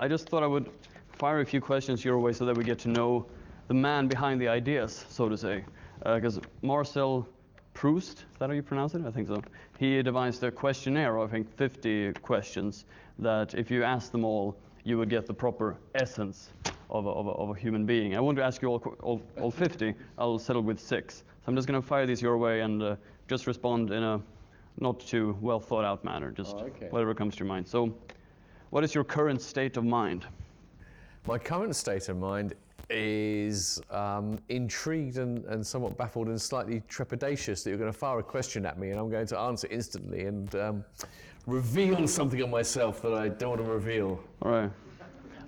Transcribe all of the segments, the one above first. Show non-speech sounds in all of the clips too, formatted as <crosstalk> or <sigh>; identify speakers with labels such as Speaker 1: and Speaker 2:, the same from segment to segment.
Speaker 1: I just thought I would fire a few questions your way so that we get to know the man behind the ideas, so to say. Because Marcel Proust, is that how you pronounce it? I think so. He devised a questionnaire, of, I think 50 questions, that if you ask them all, you would get the proper essence of a, of a, of a human being. I want to ask you all, all, all 50. I'll settle with six. So I'm just going to fire these your way and uh, just respond in a not too well thought out manner, just
Speaker 2: Oh, okay.
Speaker 1: whatever comes to your mind. So, what is your current state of mind?
Speaker 2: My current state of mind is um, intrigued and, and somewhat baffled and slightly trepidatious that you're going to fire a question at me and I'm going to answer instantly and um, reveal something of myself that I don't want to reveal.
Speaker 1: All right.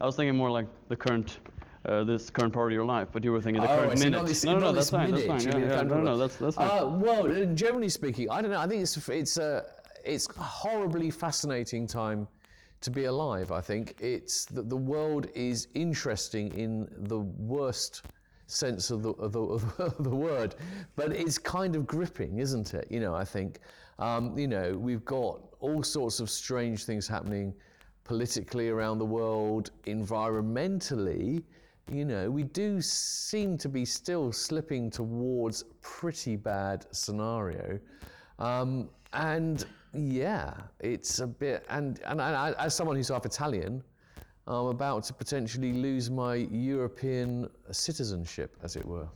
Speaker 1: I was thinking more like the current, uh, this current part of your life, but you were thinking the
Speaker 2: Oh,
Speaker 1: current minute.
Speaker 2: this-
Speaker 1: no, no, no, that's fine. That's fine. Yeah, yeah, no, no, that's that's fine.
Speaker 2: Uh, well, uh, generally speaking, I don't know. I think it's it's a it's a horribly fascinating time to be alive. I think it's that the world is interesting in the worst sense of the, of the, of the word, but it's kind of gripping, isn't it? You know, I think, um, you know, we've got all sorts of strange things happening politically around the world, environmentally. You know, we do seem to be still slipping towards a pretty bad scenario. Um, and yeah, it's a bit, and, and I, as someone who's half Italian, I'm about to potentially lose my European citizenship, as it were.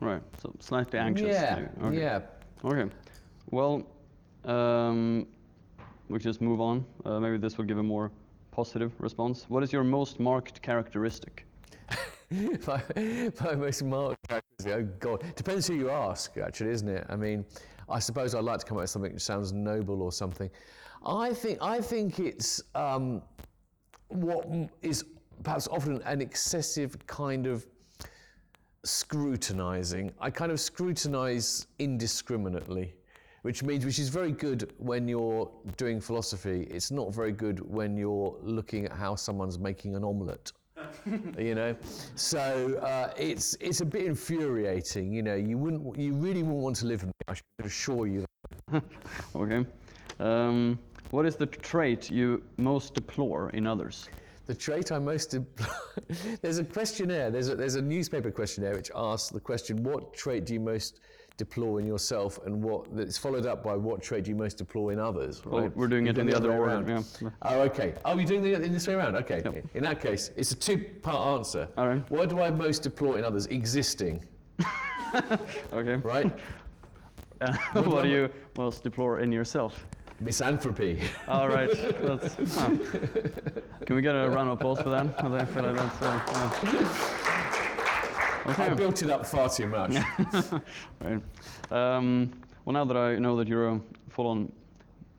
Speaker 1: Right. So slightly anxious.
Speaker 2: Yeah.
Speaker 1: Okay.
Speaker 2: yeah.
Speaker 1: Okay. Well, um, we just move on. Uh, maybe this will give a more positive response. What is your most marked characteristic? <laughs>
Speaker 2: my, my most marked characteristic, oh God, depends who you ask, actually, isn't it? I mean, I suppose I'd like to come up with something that sounds noble or something. I think, I think it's um, what is perhaps often an excessive kind of scrutinizing. I kind of scrutinize indiscriminately, which means, which is very good when you're doing philosophy. It's not very good when you're looking at how someone's making an omelette. <laughs> you know, so uh, it's it's a bit infuriating. You know, you wouldn't, you really wouldn't want to live with me. I should assure you. <laughs>
Speaker 1: Okay. Um, what is the trait you most deplore in others?
Speaker 2: The trait I most deploy. <laughs> there's a questionnaire. There's a, there's a newspaper questionnaire which asks the question: What trait do you most deplore in yourself, and what that's followed up by what trait do you most deplore in others?
Speaker 1: Well,
Speaker 2: right?
Speaker 1: we're doing it in the other
Speaker 2: way around.
Speaker 1: yeah.
Speaker 2: Oh, okay. Oh, you're doing it in this way around. Okay. In that case, it's a two-part answer.
Speaker 1: All right.
Speaker 2: What do I most deplore in others? Existing. <laughs>
Speaker 1: Okay.
Speaker 2: Right.
Speaker 1: Uh, <laughs> what do you most deplore in yourself?
Speaker 2: Misanthropy.
Speaker 1: All right. <laughs> That's, huh. Can we get a round of applause for that? I feel like that's, uh, yeah.
Speaker 2: I built it up far too much. <laughs>
Speaker 1: Right. Um, well, now that I know that you're a full-on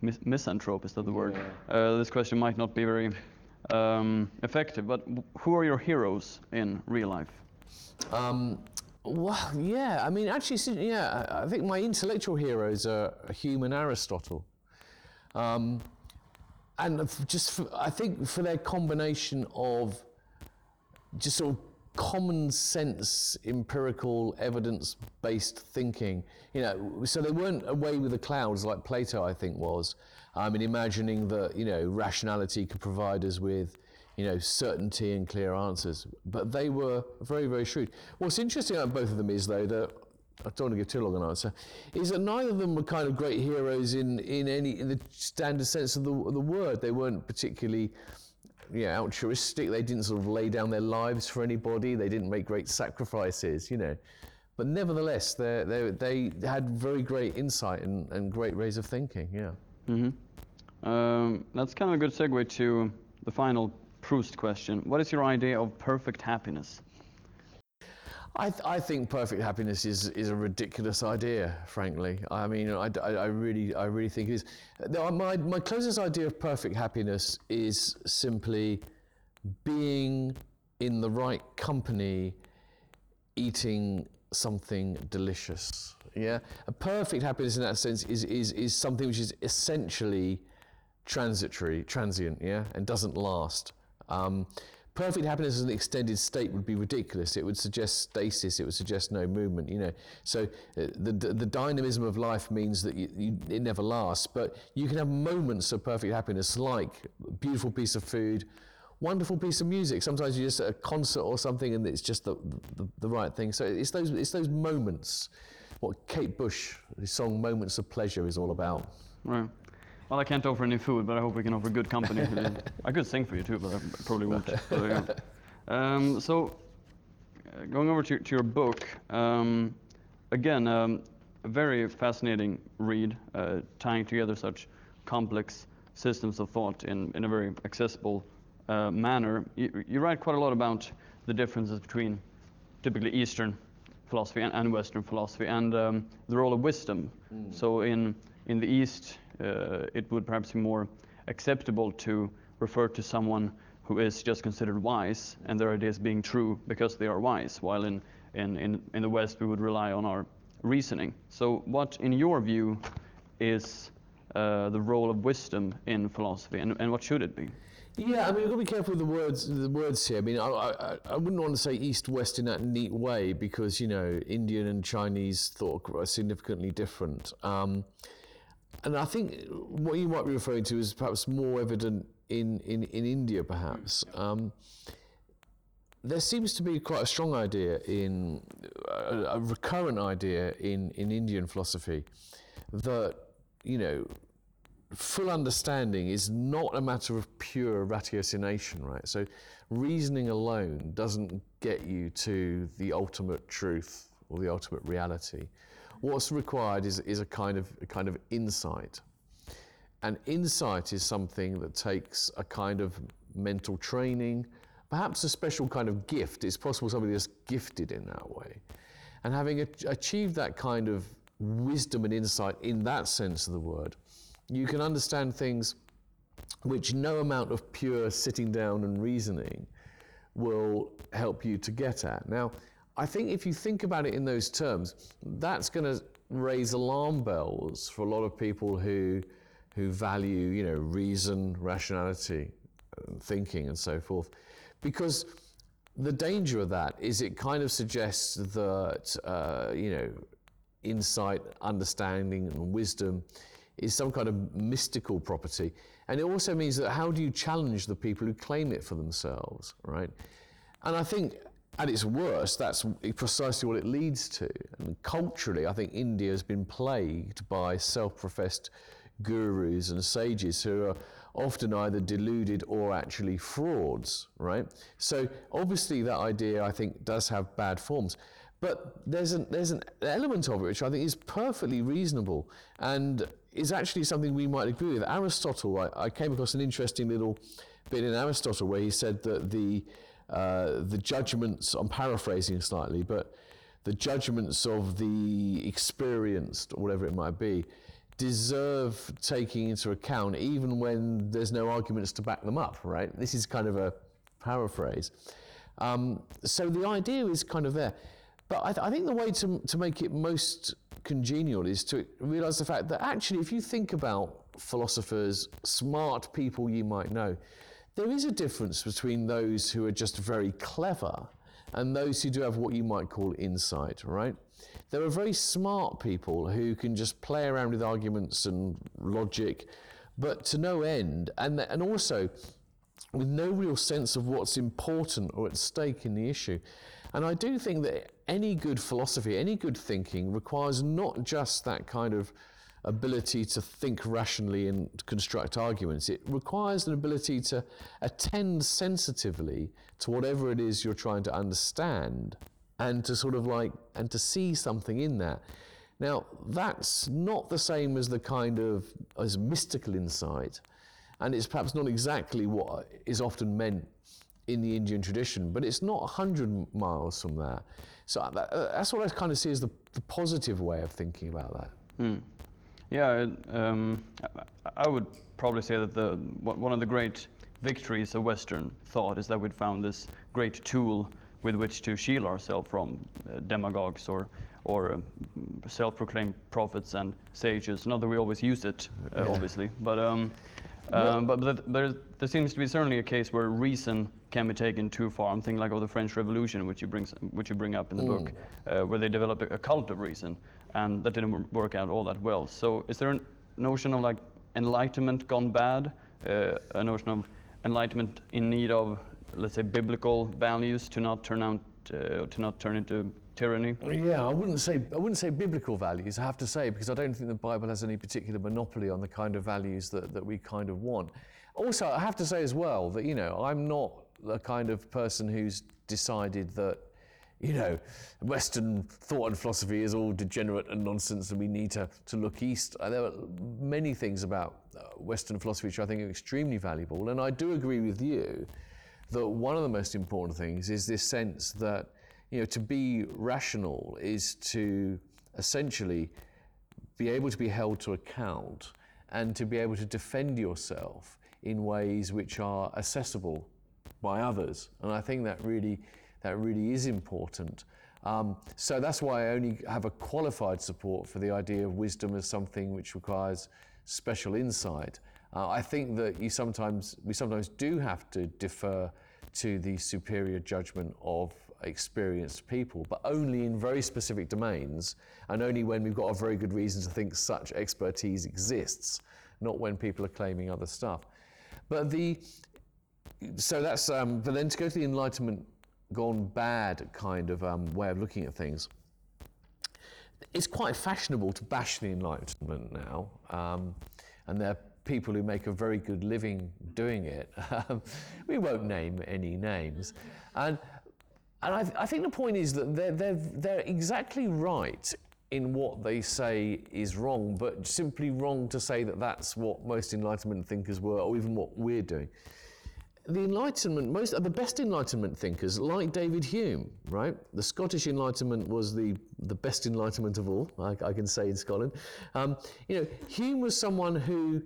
Speaker 1: mis- misanthrope, is that the word? Uh, this question might not be very um, effective, but who are your heroes in real life?
Speaker 2: Um, well, yeah. I mean, actually, yeah. I I think my intellectual heroes are Hume and Aristotle, um, and just for, I think for their combination of just sort of common sense, empirical, evidence-based thinking. You know, so they weren't away with the clouds like Plato, I think, was. I mean, imagining that you know rationality could provide us with you know certainty and clear answers, but they were very, very shrewd. What's interesting about both of them is though that. I don't want to give too long an answer. Is that neither of them were kind of great heroes in, in any in the standard sense of the, of the word. They weren't particularly yeah, altruistic. They didn't sort of lay down their lives for anybody. They didn't make great sacrifices, you know. But nevertheless, they they they had very great insight and, and great ways of thinking. Yeah. Mm-hmm.
Speaker 1: Um, that's kind of a good segue to the final Proust question. What is your idea of perfect happiness?
Speaker 2: I, th- I think perfect happiness is, is a ridiculous idea, frankly. I mean, I, I, I really I really think it is. No, My, my closest idea of perfect happiness is simply being in the right company, eating something delicious. Yeah, a perfect happiness in that sense is is is something which is essentially transitory, transient, yeah, and doesn't last. Um, perfect happiness as an extended state would be ridiculous. It would suggest stasis. It would suggest no movement. You know, so uh, the the, the dynamism of life means that you, you, it never lasts. But you can have moments of perfect happiness, like a beautiful piece of food, wonderful piece of music. Sometimes you're just at a concert or something, and it's just the, the, the right thing. So it's those it's those moments. What Kate Bush, the song "Moments of Pleasure" is all about.
Speaker 1: Right. Well, I can't offer any food, but I hope we can offer good company. I could sing for you too, but I probably won't. <laughs> So, there you go. Um, so uh, going over to, to your book, um, again, um, a very fascinating read, uh, tying together such complex systems of thought in, in a very accessible uh, manner. You, you, write quite a lot about the differences between typically Eastern philosophy and, and Western philosophy and um, the role of wisdom. Mm. So in, in the East, uh, it would perhaps be more acceptable to refer to someone who is just considered wise and their ideas being true because they are wise, while in, in, in, in the West we would rely on our reasoning. So, what, in your view, is uh, the role of wisdom in philosophy, and, and what should it be?
Speaker 2: Yeah, I mean, you've got to be careful with the words. The words here. I mean, I, I, I wouldn't want to say East-West in that neat way because you know Indian and Chinese thought are significantly different. Um, and I think what you might be referring to is perhaps more evident in in, in India, perhaps. Um, there seems to be quite a strong idea in a, a recurrent idea in, in Indian philosophy that you know full understanding is not a matter of pure ratiocination, right? So reasoning alone doesn't get you to the ultimate truth or the ultimate reality. What's required is, is a kind of a kind of insight. And insight is something that takes a kind of mental training, perhaps a special kind of gift. It's possible somebody is gifted in that way. And having achieved that kind of wisdom and insight in that sense of the word, you can understand things which no amount of pure sitting down and reasoning will help you to get at. Now, I think if you think about it in those terms, that's going to raise alarm bells for a lot of people who who value, you know, reason, rationality, thinking, and so forth, because the danger of that is it kind of suggests that uh, you know insight, understanding, and wisdom is some kind of mystical property. And it also means that how do you challenge the people who claim it for themselves, right? And I think at its worst, that's precisely what it leads to. And culturally, I think India has been plagued by self professed gurus and sages who are often either deluded or actually frauds, right? So obviously, that idea, I think, does have bad forms. But there's an, there's an element of it which I think is perfectly reasonable and is actually something we might agree with. Aristotle, I, I came across an interesting little bit in Aristotle where he said that the, uh, the judgments, I'm paraphrasing slightly, but the judgments of the experienced, whatever it might be, deserve taking into account even when there's no arguments to back them up, right? This is kind of a paraphrase. Um, so the idea is kind of there. But I, th- I think the way to, to make it most congenial is to realize the fact that actually, if you think about philosophers, smart people you might know, there is a difference between those who are just very clever and those who do have what you might call insight, right? There are very smart people who can just play around with arguments and logic, but to no end, and, and also with no real sense of what's important or at stake in the issue. And I do think that any good philosophy, any good thinking requires not just that kind of ability to think rationally and construct arguments. It requires an ability to attend sensitively to whatever it is you're trying to understand and to sort of like, and to see something in that. Now, that's not the same as the kind of, as mystical insight, and it's perhaps not exactly what is often meant in the Indian tradition, but it's not 100 miles from that. So uh, that's what I kind of see as the, the positive way of thinking about that.
Speaker 1: Mm. Yeah, um, I would probably say that the one of the great victories of Western thought is that we'd found this great tool with which to shield ourselves from uh, demagogues or or uh, self-proclaimed prophets and sages. Not that we always use it, uh, yeah. obviously, but um, um, but, but there, there seems to be certainly a case where reason can be taken too far. I'm thinking like of the French Revolution, which you bring, which you bring up in the mm. book, uh, where they developed a, a, cult of reason, and that didn't work out all that well. So, is there a notion of like enlightenment gone bad, uh, a notion of enlightenment in need of, let's say, biblical values to not turn out uh, to not turn into tyranny?
Speaker 2: Yeah, I wouldn't say I wouldn't say biblical values. I have to say because I don't think the Bible has any particular monopoly on the kind of values that, that we kind of want. Also, I have to say as well that you know I'm not the kind of person who's decided that you know, Western thought and philosophy is all degenerate and nonsense, and we need to, to look east. Uh, there are many things about uh, Western philosophy which I think are extremely valuable, and I do agree with you that one of the most important things is this sense that, you know, to be rational is to essentially be able to be held to account and to be able to defend yourself in ways which are accessible by others. And I think that really that really is important. Um, so that's why I only have a qualified support for the idea of wisdom as something which requires special insight. Uh, I think that you sometimes we sometimes do have to defer to the superior judgment of experienced people, but only in very specific domains, and only when we've got a very good reason to think such expertise exists, not when people are claiming other stuff. But the so that's um, but then to go to the Enlightenment gone bad kind of um, way of looking at things. It's quite fashionable to bash the Enlightenment now, um, and there are people who make a very good living doing it. <laughs> we won't name any names. And, and I, I think the point is that they're, they're, they're exactly right in what they say is wrong, but simply wrong to say that that's what most Enlightenment thinkers were, or even what we're doing the Enlightenment, most the best Enlightenment thinkers, like David Hume, right? The Scottish Enlightenment was the, the best Enlightenment of all, I, I can say in Scotland. Um, you know, Hume was someone who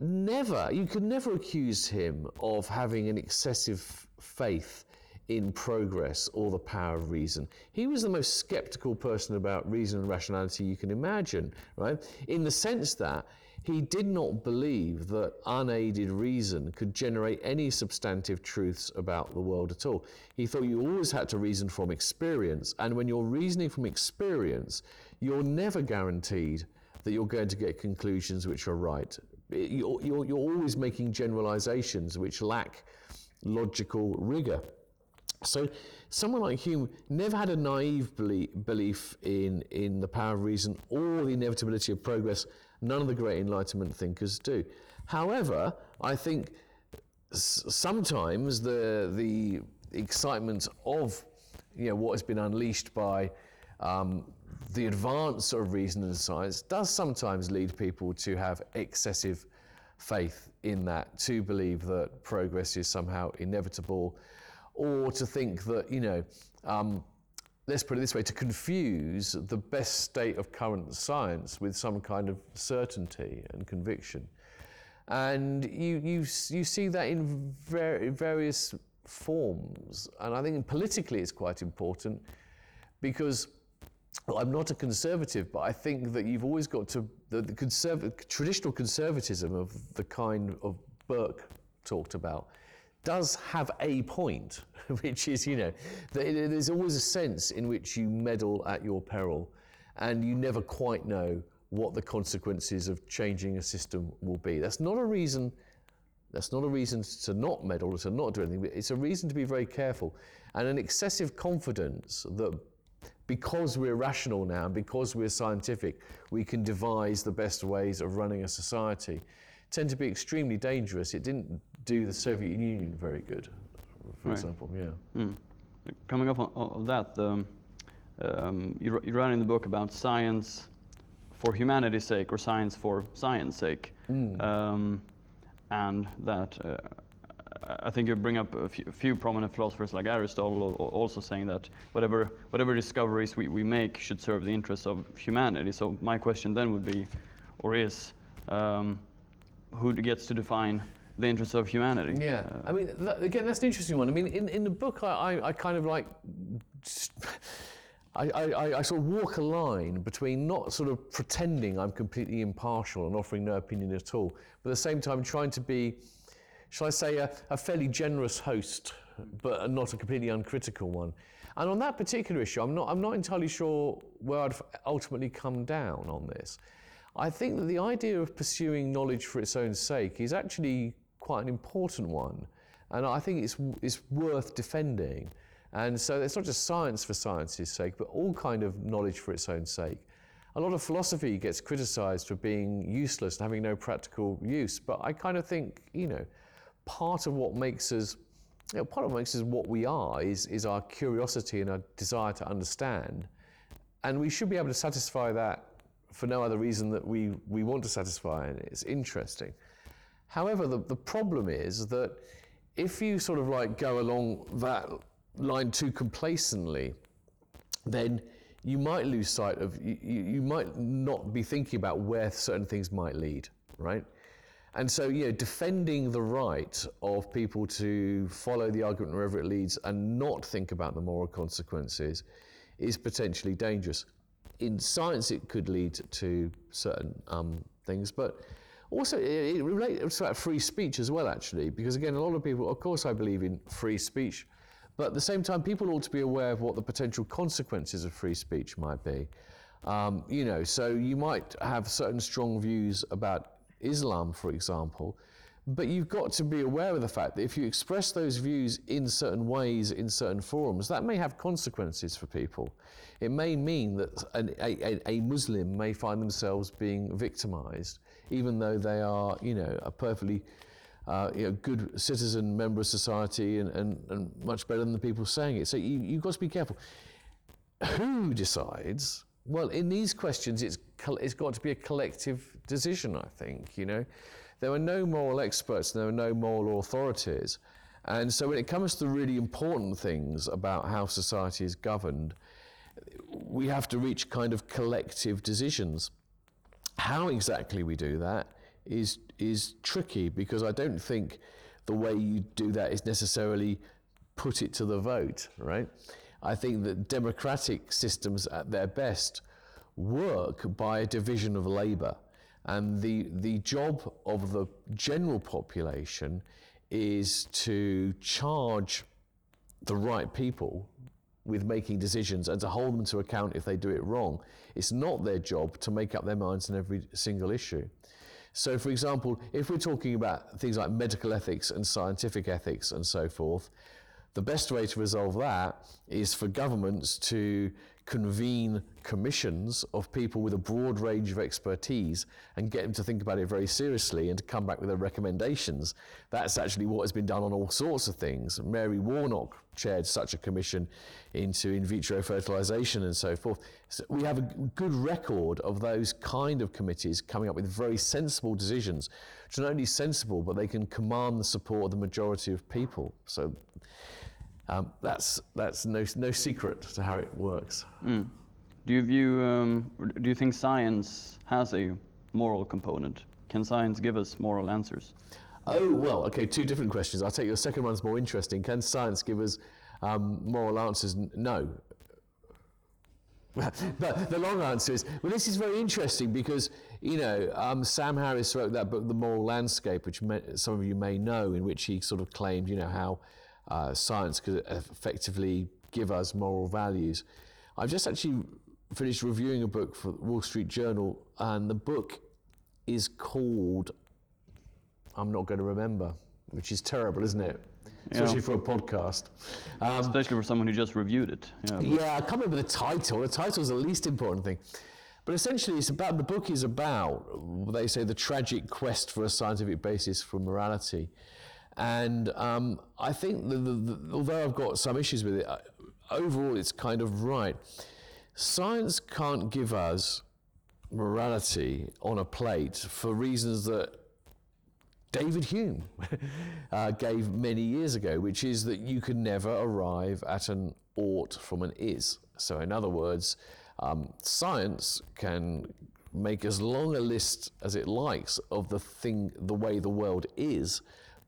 Speaker 2: never, you could never accuse him of having an excessive faith in progress or the power of reason. He was the most skeptical person about reason and rationality you can imagine, right? In the sense that he did not believe that unaided reason could generate any substantive truths about the world at all. He thought you always had to reason from experience, and when you're reasoning from experience, you're never guaranteed that you're going to get conclusions which are right. You're, you're, you're always making generalizations which lack logical rigor. So, someone like Hume never had a naive belief in, in the power of reason or the inevitability of progress None of the great Enlightenment thinkers do. However, I think sometimes the the excitement of you know what has been unleashed by um, the advance of reason and science does sometimes lead people to have excessive faith in that, to believe that progress is somehow inevitable, or to think that you know. Um, let's put it this way, to confuse the best state of current science with some kind of certainty and conviction. And you, you, you see that in ver- various forms. And I think politically it's quite important because well, I'm not a conservative, but I think that you've always got to, the, the conserv- traditional conservatism of the kind of Burke talked about does have a point, <laughs> which is, you know, there's always a sense in which you meddle at your peril and you never quite know what the consequences of changing a system will be. That's not a reason. That's not a reason to not meddle or to not do anything. It's a reason to be very careful, and an excessive confidence that because we're rational now, because we're scientific, we can devise the best ways of running a society tend to be extremely dangerous. It didn't do the Soviet Union very good, for right. example. Yeah. Mm.
Speaker 1: Coming up on, on that, um, um, you, you write in the book about science for humanity's sake or science for science sake, mm. um, and that. Uh, I think you bring up a few, a few, prominent philosophers like Aristotle also saying that whatever, whatever discoveries we, we make should serve the interests of humanity. So my question then would be, or is, um, who gets to define the interests of humanity.
Speaker 2: Yeah, uh, I mean, that, again, that's an interesting one. I mean, in, in the book, I, I, I kind of like. <laughs> I, I, I, sort of walk a line between not sort of pretending I'm completely impartial and offering no opinion at all, but at the same time trying to be, shall I say, a, a fairly generous host, but not a completely uncritical one. And on that particular issue, I'm not, I'm not entirely sure where I'd ultimately come down on this. I think that the idea of pursuing knowledge for its own sake is actually quite an important one. And I think it's, it's worth defending. And so it's not just science for science's sake, but all kind of knowledge for its own sake. A lot of philosophy gets criticized for being useless and having no practical use, but I kind of think, you know, part of what makes us, you know, part of what makes us what we are is, is our curiosity and our desire to understand. And we should be able to satisfy that for no other reason that we, we want to satisfy and it's interesting. However, the, the problem is that if you sort of like go along that line too complacently, then you might lose sight of, you, you might not be thinking about where certain things might lead, right? And so, you know, defending the right of people to follow the argument wherever it leads and not think about the moral consequences is potentially dangerous. In science, it could lead to certain um, things, but also it, relates to free speech as well, actually, because again, a lot of people, of course, I believe in free speech, but at the same time, people ought to be aware of what the potential consequences of free speech might be. Um, you know, so you might have certain strong views about Islam, for example, but you've got to be aware of the fact that if you express those views in certain ways, in certain forums, that may have consequences for people. It may mean that an, a, a, Muslim may find themselves being victimized, even though they are, you know, a perfectly uh, you know, good citizen, member of society, and, and, and much better than the people saying it. So you, you've got to be careful. Who decides? Well, in these questions, it's, it's got to be a collective decision, I think, you know. There are no moral experts, and there are no moral authorities. And so when it comes to the really important things about how society is governed, we have to reach kind of collective decisions. How exactly we do that is, is tricky because I don't think the way you do that is necessarily put it to the vote, right? I think that democratic systems at their best work by a division of labour. And the, the job of the general population is to charge the right people with making decisions and to hold them to account if they do it wrong. It's not their job to make up their minds on every single issue. So, for example, if we're talking about things like medical ethics and scientific ethics and so forth, the best way to resolve that is for governments to convene commissions of people with a broad range of expertise and get them to think about it very seriously and to come back with their recommendations. That's actually what has been done on all sorts of things. Mary Warnock chaired such a commission into in vitro fertilization and so forth. So we have a good record of those kind of committees coming up with very sensible decisions, which are not only sensible, but they can command the support of the majority of people. So um, that's that's no no secret to how it works. Mm.
Speaker 1: Do you view? Um, do you think science has a moral component? Can science give us moral answers?
Speaker 2: Oh well, okay. Two different questions. I'll take your second one's more interesting. Can science give us um, moral answers? No. <laughs> but the long answer is well. This is very interesting because you know um, Sam Harris wrote that book, The Moral Landscape, which some of you may know, in which he sort of claimed you know how uh, science could effectively give us moral values. I've just actually finished reviewing a book for the Wall Street Journal, and the book is called I'm not going to remember, which is terrible, isn't it? Especially yeah. for a podcast.
Speaker 1: Um, Especially for someone who just reviewed it.
Speaker 2: Yeah, yeah, I can't remember the title. The title is the least important thing. But essentially, it's about the book is about, they say, the tragic quest for a scientific basis for morality. And um, I think the, the, the, although I've got some issues with it, overall it's kind of right. Science can't give us morality on a plate for reasons that David Hume <laughs> uh, gave many years ago, which is that you can never arrive at an ought from an is. So, in other words, um, science can make as long a list as it likes of the thing, the way the world is,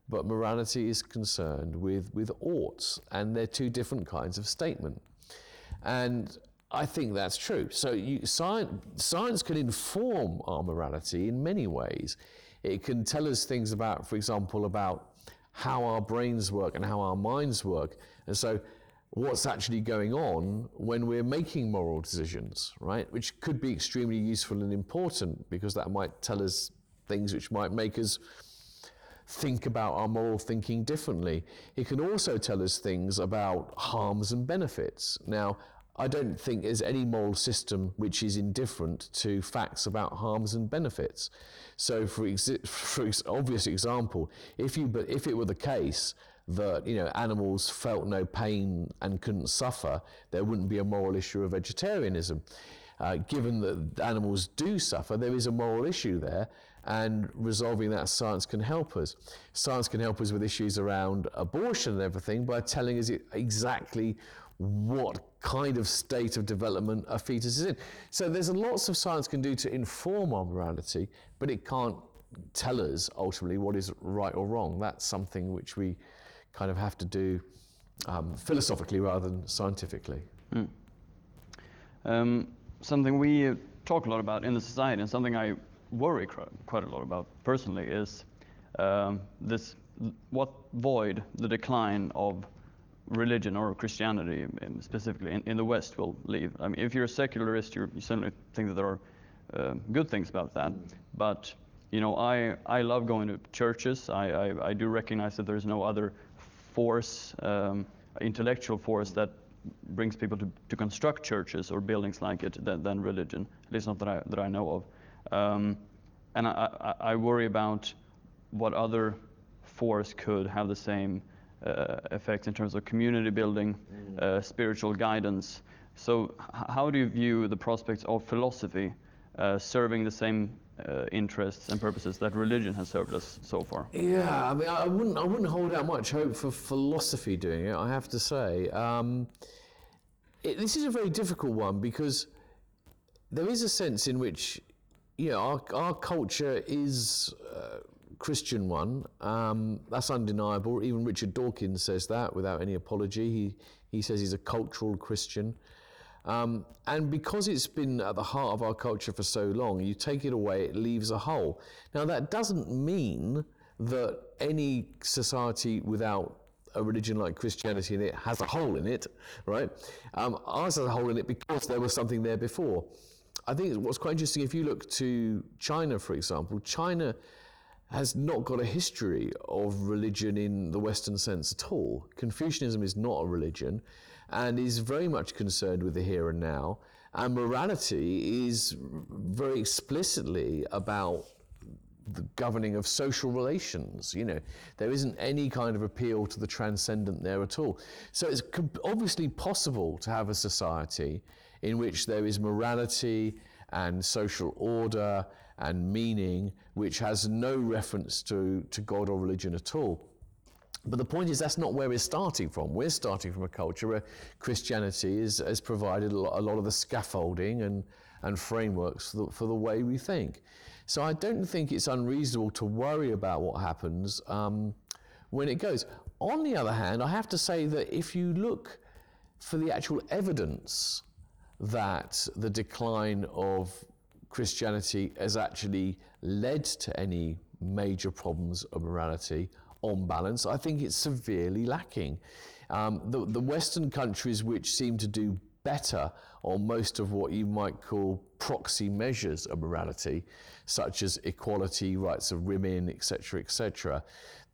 Speaker 2: but morality is concerned with, with oughts, and they're two different kinds of statement. And I think that's true. So you, science, science can inform our morality in many ways. It can tell us things about, for example, about how our brains work and how our minds work. And so what's actually going on when we're making moral decisions, right? Which could be extremely useful and important because that might tell us things which might make us think about our moral thinking differently. It can also tell us things about harms and benefits. Now, I don't think there's any moral system which is indifferent to facts about harms and benefits. So, for, exi- for ex- obvious example, if you but if it were the case that you know animals felt no pain and couldn't suffer, there wouldn't be a moral issue of vegetarianism. Uh, given that animals do suffer, there is a moral issue there, and resolving that science can help us. Science can help us with issues around abortion and everything by telling us exactly what kind of state of development a fetus is in. So there's lots of science can do to inform our morality, but it can't tell us ultimately what is right or wrong. That's something which we kind of have to do um, philosophically rather than scientifically. Mm.
Speaker 1: Um, something we uh, talk a lot about in the society, and something I worry quite a lot about personally, is um, this what void the decline of religion or Christianity specifically in, in, the West will leave. I mean, if you're a secularist, you you certainly think that there are uh, good things about that. But you know, I I love going to churches. I I, I do recognize that there's no other force, um, intellectual force that brings people to, to construct churches or buildings like it than, than religion. At least not that I that I know of. Um, and I, I, I worry about what other force could have the same uh, effects in terms of community building, mm. uh, spiritual guidance. So, how do you view the prospects of philosophy uh, serving the same uh, interests and purposes that religion has served us so far?
Speaker 2: Yeah, I mean, I wouldn't, I wouldn't hold out much hope for philosophy doing it. I have to say, um, it, this is a very difficult one because there is a sense in which, know, our, our culture is uh, Christian one. Um, that's undeniable. Even Richard Dawkins says that without any apology. He, he says he's a cultural Christian. Um, and because it's been at the heart of our culture for so long, you take it away, it leaves a hole. Now, that doesn't mean that any society without a religion like Christianity in it has a hole in it, right? Um, ours has a hole in it because there was something there before. I think what's quite interesting, if you look to China, for example, China has not got a history of religion in the Western sense at all. Confucianism is not a religion and is very much concerned with the here and now. And morality is very explicitly about the governing of social relations. You know, there isn't any kind of appeal to the transcendent there at all. So it's obviously possible to have a society in which there is morality and social order and meaning which has no reference to, to God or religion at all. But the point is, that's not where we're starting from. We're starting from a culture where Christianity is, has provided a lot, a lot of the scaffolding and, and frameworks for the, for the, way we think. So I don't think it's unreasonable to worry about what happens um, when it goes. On the other hand, I have to say that if you look for the actual evidence that the decline of Christianity has actually led to any major problems of morality on balance, I think it's severely lacking. Um, the, the Western countries which seem to do better on most of what you might call proxy measures of morality, such as equality, rights of women, etc., etc.,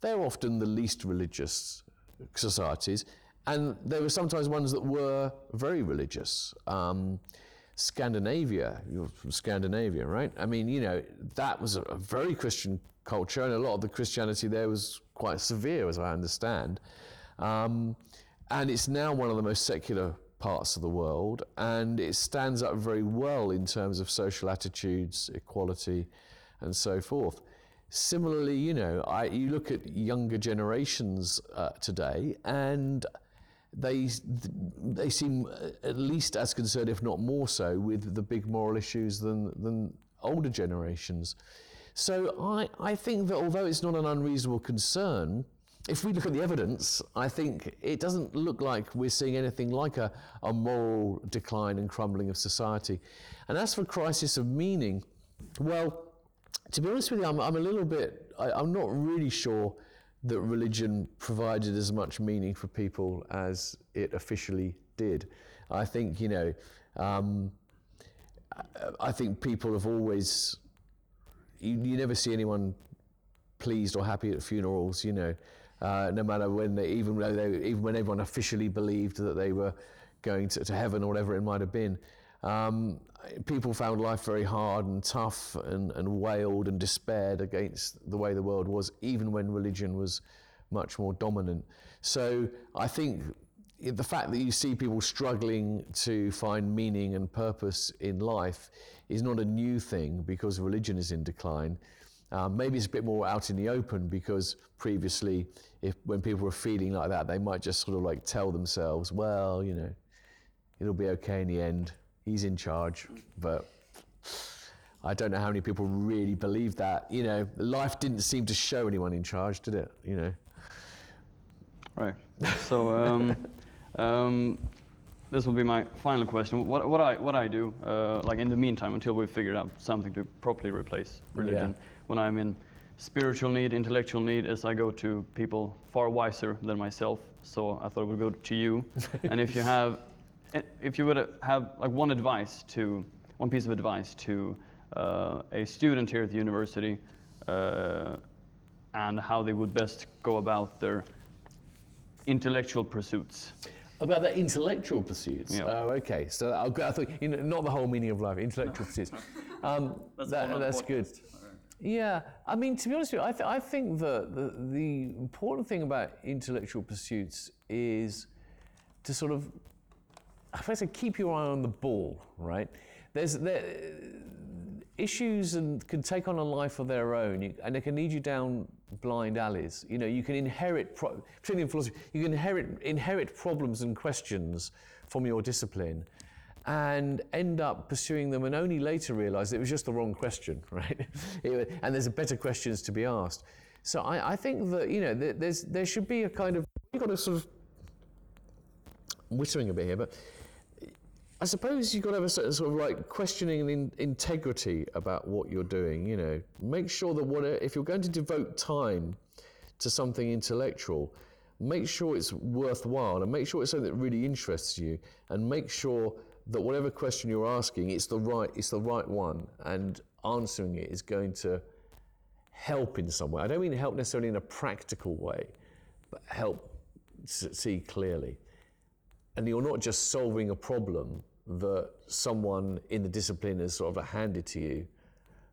Speaker 2: they're often the least religious societies, and there were sometimes ones that were very religious. Um, Scandinavia, you're from Scandinavia, right? I mean, you know, that was a, a very Christian culture, and a lot of the Christianity there was quite severe, as I understand. Um, and it's now one of the most secular parts of the world, and it stands up very well in terms of social attitudes, equality, and so forth. Similarly, you know, I, you look at younger generations uh, today, and they they seem uh, at least as concerned, if not more so, with the big moral issues than than older generations. So I, I think that although it's not an unreasonable concern, if we look at the evidence, I think it doesn't look like we're seeing anything like a, a moral decline and crumbling of society. And as for crisis of meaning, well, to be honest with you, I'm, I'm a little bit, I, I'm not really sure that religion provided as much meaning for people as it officially did. I think, you know, um, I think people have always, you, you never see anyone pleased or happy at funerals, you know, uh, no matter when they, even though they, even when everyone officially believed that they were going to, to heaven or whatever it might have been. Um, people found life very hard and tough and, and wailed and despaired against the way the world was, even when religion was much more dominant. So I think the fact that you see people struggling to find meaning and purpose in life is not a new thing because religion is in decline. Um, maybe it's a bit more out in the open because previously, if when people were feeling like that, they might just sort of like tell themselves, "Well, you know, it'll be okay in the end. He's in charge." But I don't know how many people really believe that. You know, life didn't seem to show anyone in charge, did it? You know.
Speaker 1: Right. So. Um, <laughs> um, this will be my final question. What, what I what I do, uh, like in the meantime, until we've figured out something to properly replace religion,
Speaker 2: Yeah.
Speaker 1: when I'm in spiritual need, intellectual need, is I go to people far wiser than myself. So I thought I would go to you, <laughs> and if you have, if you would have like one advice to, one piece of advice to uh, a student here at the university, uh, and how they would best go about their intellectual pursuits.
Speaker 2: About the intellectual pursuits.
Speaker 1: Yeah.
Speaker 2: Oh, okay. So I'll I thought, you know, not the whole meaning of life, intellectual pursuits. <laughs> Um, that, that's good. Yeah, I mean, to be honest with you, I, th- I think that the, the important thing about intellectual pursuits is to sort of, I say, keep your eye on the ball, right? There's there, issues and can take on a life of their own, you, and they can lead you down blind alleys. You know, you can inherit, particularly in philosophy, you can inherit inherit problems and questions from your discipline, and end up pursuing them, and only later realise it was just the wrong question, <laughs> right? And there's better questions to be asked. So I, I think that you know there, there's there should be a kind of you've got to sort of whittling a bit here, but I suppose you've got to have a certain sort of like questioning in, integrity about what you're doing. You know, make sure that what if you're going to devote time to something intellectual, make sure it's worthwhile and make sure it's something that really interests you, and make sure that whatever question you're asking, it's the right, it's the right one, and answering it is going to help in some way. I don't mean help necessarily in a practical way, but help see clearly and you're not just solving a problem that someone in the discipline has sort of handed to you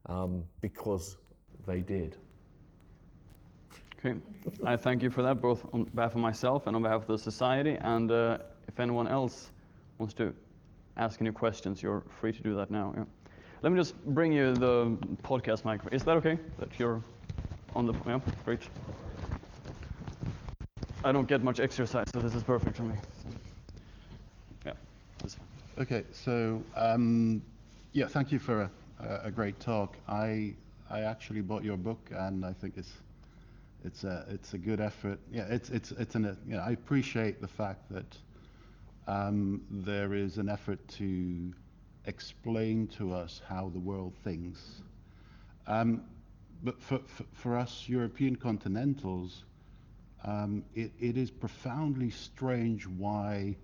Speaker 2: um, because they did.
Speaker 1: Okay, I thank you for that, both on behalf of myself and on behalf of the society. And uh, if anyone else wants to ask any questions, you're free to do that now. Yeah. Let me just bring you the podcast microphone. Is that okay? That you're on the yeah, great. I don't get much exercise, so this is perfect for me. Yeah.
Speaker 3: Okay, so um, yeah, thank you for a, great talk. I I actually bought your book, and I think it's it's a it's a good effort. Yeah, it's it's it's an know, I appreciate the fact that um, there is an effort to explain to us how the world thinks. Um, but for, for, for us European continentals, um, it, it is profoundly strange why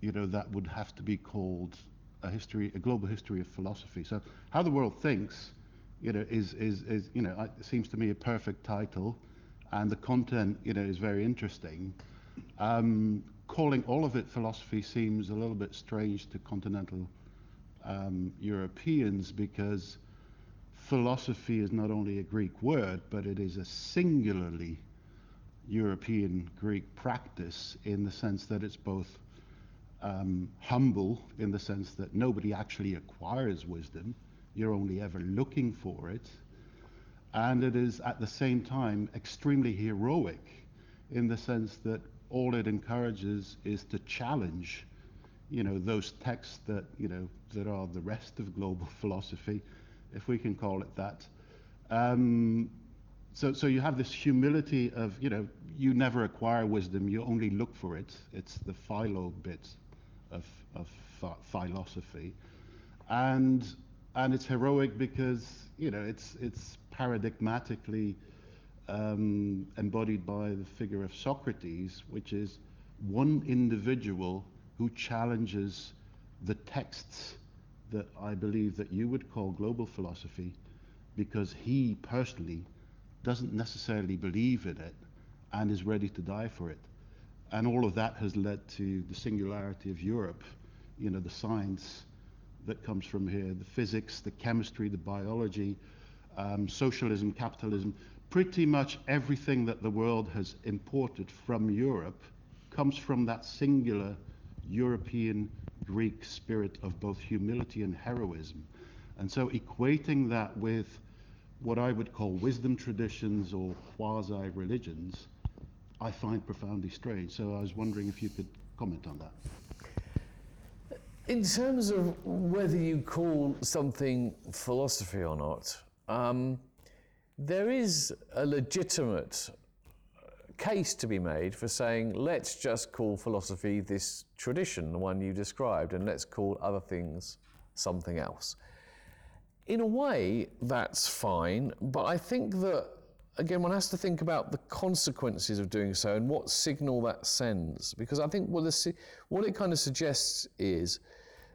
Speaker 3: you know, that would have to be called a history, a global history of philosophy. So, how the world thinks, you know, is is is you know, it seems to me a perfect title, and the content, you know, is very interesting. Um, calling all of it philosophy seems a little bit strange to continental um, Europeans because philosophy is not only a Greek word, but it is a singularly European Greek practice in the sense that it's both um, humble in the sense that nobody actually acquires wisdom, you're only ever looking for it. And it is at the same time extremely heroic in the sense that all it encourages is to challenge, you know, those texts that, you know, that are the rest of global <laughs> philosophy, if we can call it that. Um, so, so you have this humility of, you know, you never acquire wisdom, you only look for it. It's the philo bit of, of phi- philosophy. And, and it's heroic because, you know, it's, it's paradigmatically um, embodied by the figure of Socrates, which is one individual who challenges the texts that I believe that you would call global philosophy because he personally doesn't necessarily believe in it and is ready to die for it. And all of that has led to the singularity of Europe, you know, the science that comes from here, the physics, the chemistry, the biology, um, socialism, capitalism, pretty much everything that the world has imported from Europe comes from that singular European Greek spirit of both humility and heroism. And so equating that with what I would call wisdom traditions or quasi religions, I find profoundly strange. So I was wondering if you could comment on that.
Speaker 2: In terms of whether you call something philosophy or not, um, there is a legitimate case to be made for saying, let's just call philosophy this tradition, the one you described, and let's call other things something else. In a way, that's fine, but I think that, again, one has to think about the consequences of doing so and what signal that sends. Because I think what, the, what it kind of suggests is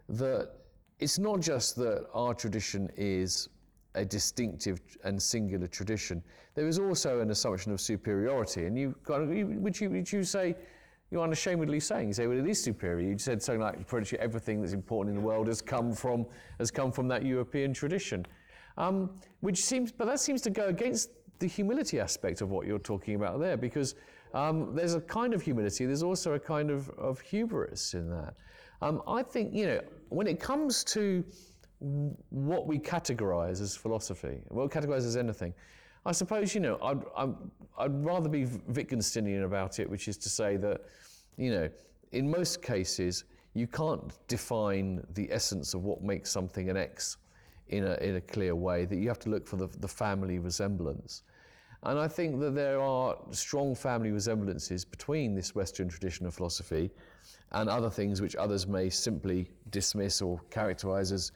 Speaker 2: that it's not just that our tradition is a distinctive and singular tradition. There is also an assumption of superiority, and you kind of, which you, which you say, you're unashamedly saying, you say, well, it is superior. You said something like pretty everything that's important in the world has come from has come from that European tradition, um, which seems, but that seems to go against the humility aspect of what you're talking about there, because um, there's a kind of humility. There's also a kind of, of hubris in that. Um, I think you know when it comes to what we categorize as philosophy, what we categorize as anything. I suppose, you know, I'd, I'd, I'd rather be Wittgensteinian about it, which is to say that, you know, in most cases, you can't define the essence of what makes something an X in a, in a clear way, that you have to look for the, the family resemblance. And I think that there are strong family resemblances between this Western tradition of philosophy and other things which others may simply dismiss or characterize as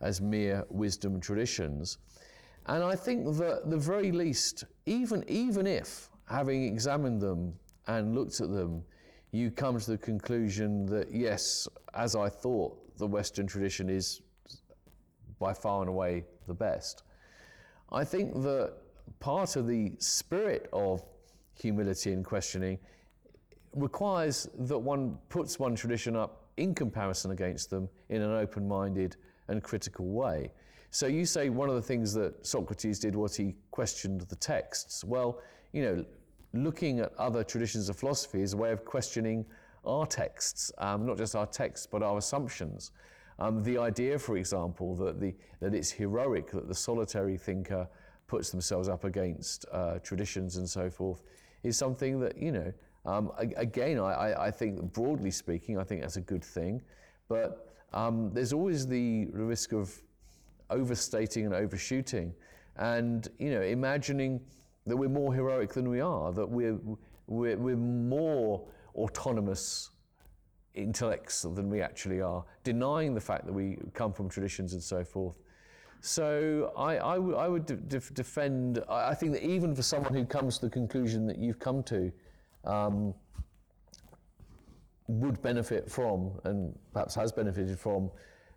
Speaker 2: as mere wisdom traditions. And I think that the very least, even, even if, having examined them and looked at them, you come to the conclusion that yes, as I thought, the Western tradition is by far and away the best. I think that part of the spirit of humility and questioning requires that one puts one tradition up in comparison against them in an open minded and critical way. So you say one of the things that Socrates did was he questioned the texts. Well, you know, looking at other traditions of philosophy is a way of questioning our texts, um, not just our texts, but our assumptions. Um, the idea, for example, that, the, that it's heroic, that the solitary thinker puts themselves up against uh, traditions and so forth, is something that, you know, um, again, I, I think broadly speaking, I think that's a good thing. But um, there's always the risk of overstating and overshooting, and you know, imagining that we're more heroic than we are, that we're we're, we're more autonomous intellects than we actually are, denying the fact that we come from traditions and so forth. So I, I, w- I would de- defend, I think that even for someone who comes to the conclusion that you've come to, um, would benefit from, and perhaps has benefited from,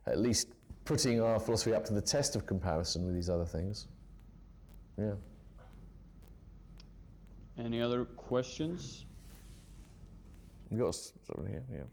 Speaker 2: at least putting our philosophy up to the test of comparison with these other things. Yeah.
Speaker 1: Any other questions?
Speaker 2: You got someone here, yeah.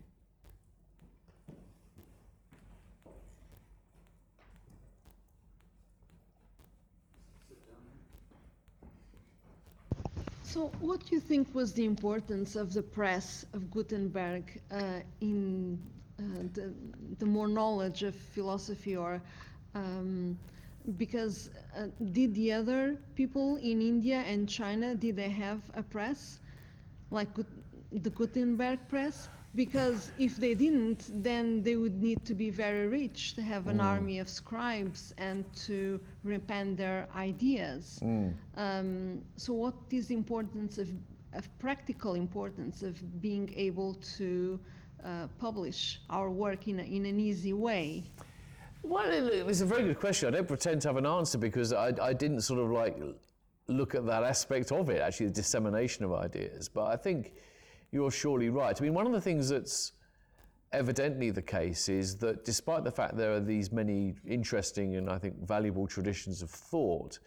Speaker 4: So, what do you think was the importance of the press of Gutenberg uh, in uh, the, the, more knowledge of philosophy, or um, because uh, did the other people in India and China did they have a press like the Gutenberg press? Because if they didn't, then they would need to be very rich to have an mm. army of scribes and to repent their ideas. Mm. Um, so, what is the importance of, of practical importance of being able to uh, publish our work in, a, in an easy way?
Speaker 2: Well, it's a very good question. I don't pretend to have an answer because I, I didn't sort of like look at that aspect of it, actually, the dissemination of ideas. But I think you're surely right. I mean, one of the things that's evidently the case is that despite the fact there are these many interesting and I think valuable traditions of thought,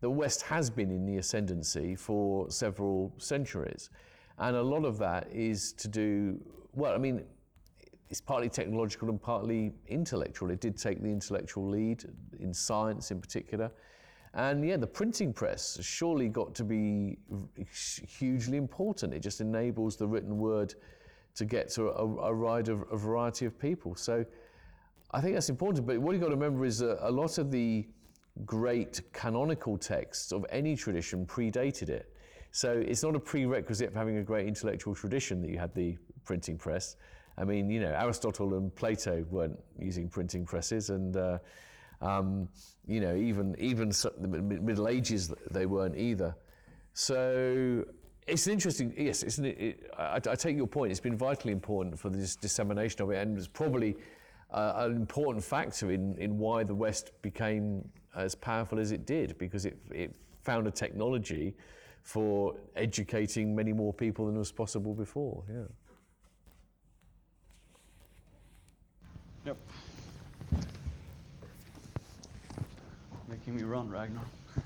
Speaker 2: the West has been in the ascendancy for several centuries. And a lot of that is to do, well, I mean, it's partly technological and partly intellectual. It did take the intellectual lead in science in particular. And yeah, the printing press surely got to be hugely important. It just enables the written word to get to a, a wide a, a variety of people. So I think that's important. But what you've got to remember is a lot of the great canonical texts of any tradition predated it. So it's not a prerequisite for having a great intellectual tradition that you had the printing press. I mean, you know, Aristotle and Plato weren't using printing presses, and uh, um, you know, even even the Middle Ages they weren't either. So it's interesting. Yes, isn't it, it I, I, take your point. It's been vitally important for this dissemination of it, and it's probably uh, an important factor in in why the West became as powerful as it did, because it it found a technology for educating many more people than was possible before. Yeah.
Speaker 1: Yep. Making me run, Ragnar. <laughs>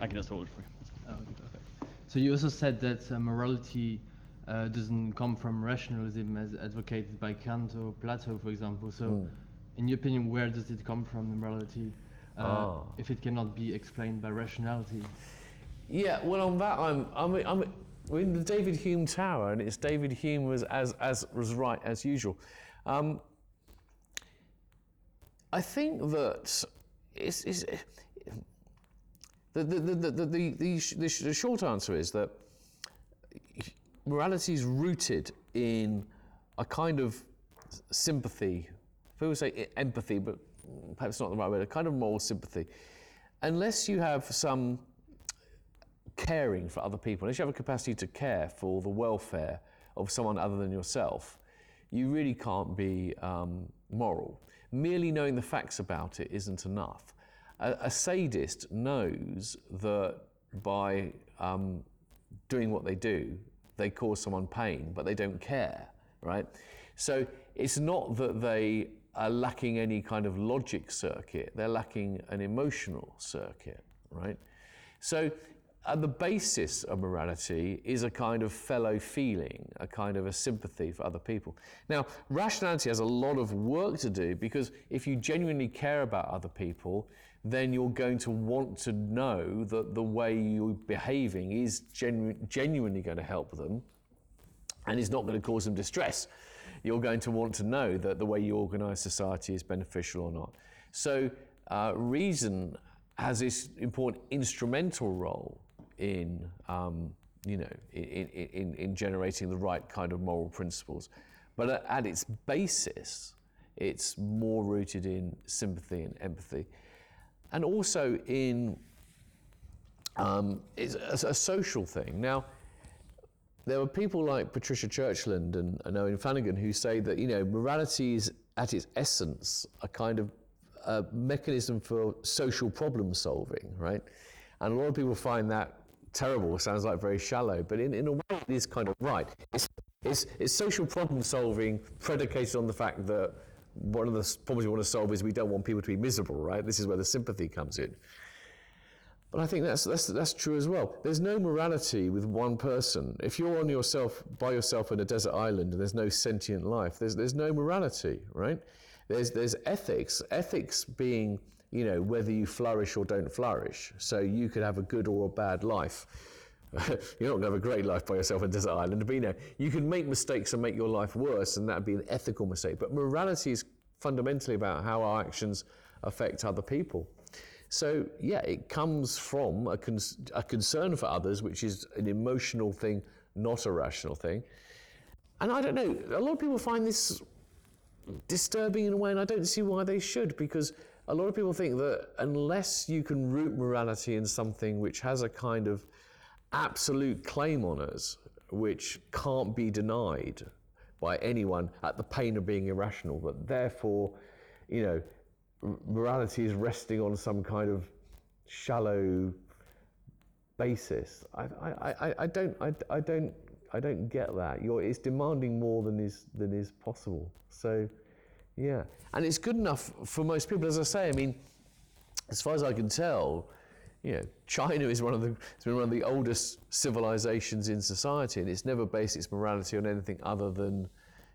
Speaker 1: I can just hold it for you.
Speaker 5: Oh, perfect. So you also said that uh, morality uh, doesn't come from rationalism as advocated by Kant or Plato, for example. So, mm. in your opinion, where does it come from, the morality, uh, oh. if it cannot be explained by rationality?
Speaker 2: Yeah, well, on that, I'm, I'm, I'm in the David Hume Tower, and it's David Hume was as, as was right as usual. Um, I think that it's, it's, the, the, the, the, the, the, the short answer is that morality is rooted in a kind of sympathy. People say empathy, but perhaps not the right word, a kind of moral sympathy. Unless you have some caring for other people, unless you have a capacity to care for the welfare of someone other than yourself, you really can't be um, moral. Merely knowing the facts about it isn't enough. A, a sadist knows that by um, doing what they do, they cause someone pain, but they don't care, right? So it's not that they are lacking any kind of logic circuit, they're lacking an emotional circuit, right? So at the basis of morality is a kind of fellow feeling, a kind of a sympathy for other people. Now, rationality has a lot of work to do because if you genuinely care about other people, then you're going to want to know that the way you're behaving is genu- genuinely going to help them and is not going to cause them distress. You're going to want to know that the way you organize society is beneficial or not. So, uh, reason has this important instrumental role in, um, you know, in, in, in generating the right kind of moral principles. But at, its basis, it's more rooted in sympathy and empathy. And also in um, it's a, a, social thing. Now, there were people like Patricia Churchland and, and Owen Flanagan who say that, you know, morality is at its essence a kind of a mechanism for social problem solving, right? And a lot of people find that terrible, sounds like very shallow, but in, in a way it is kind of right. It's, it's, it's social problem solving predicated on the fact that one of the problems we want to solve is we don't want people to be miserable, right? This is where the sympathy comes in. But I think that's, that's, that's true as well. There's no morality with one person. If you're on yourself, by yourself in a desert island and there's no sentient life, there's, there's no morality, right? There's, there's ethics. Ethics being you know, whether you flourish or don't flourish. So you could have a good or a bad life. <laughs> You're not going to have a great life by yourself in desert island, but you know, you can make mistakes and make your life worse, and that'd be an ethical mistake. But morality is fundamentally about how our actions affect other people. So yeah, it comes from a, a concern for others, which is an emotional thing, not a rational thing. And I don't know, a lot of people find this disturbing in a way, and I don't see why they should, because a lot of people think that unless you can root morality in something which has a kind of absolute claim on us, which can't be denied by anyone at the pain of being irrational, that therefore, you know, morality is resting on some kind of shallow basis. I, I, I, I don't, I, I don't, I don't get that. You're, it's demanding more than is than is possible. So. Yeah, and it's good enough for most people. As I say, I mean, as far as I can tell, you know, China is one of the it's been one of the oldest civilizations in society, and it's never based its morality on anything other than,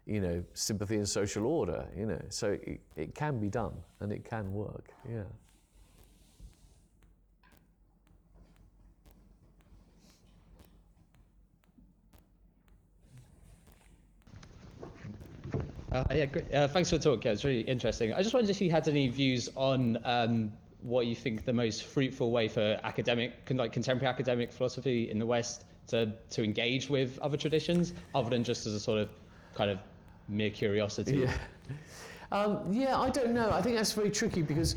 Speaker 2: you know, sympathy and social order. You know, so it, it can be done and it can work. Yeah.
Speaker 6: Uh, yeah, great. Uh, thanks for the talk. Yeah, it's really interesting. I just wondered if you had any views on um, what you think the most fruitful way for academic, like contemporary academic philosophy in the West to to engage with other traditions, other than just as a sort of kind of mere curiosity.
Speaker 2: Yeah. Um, yeah, I don't know. I think that's very tricky because,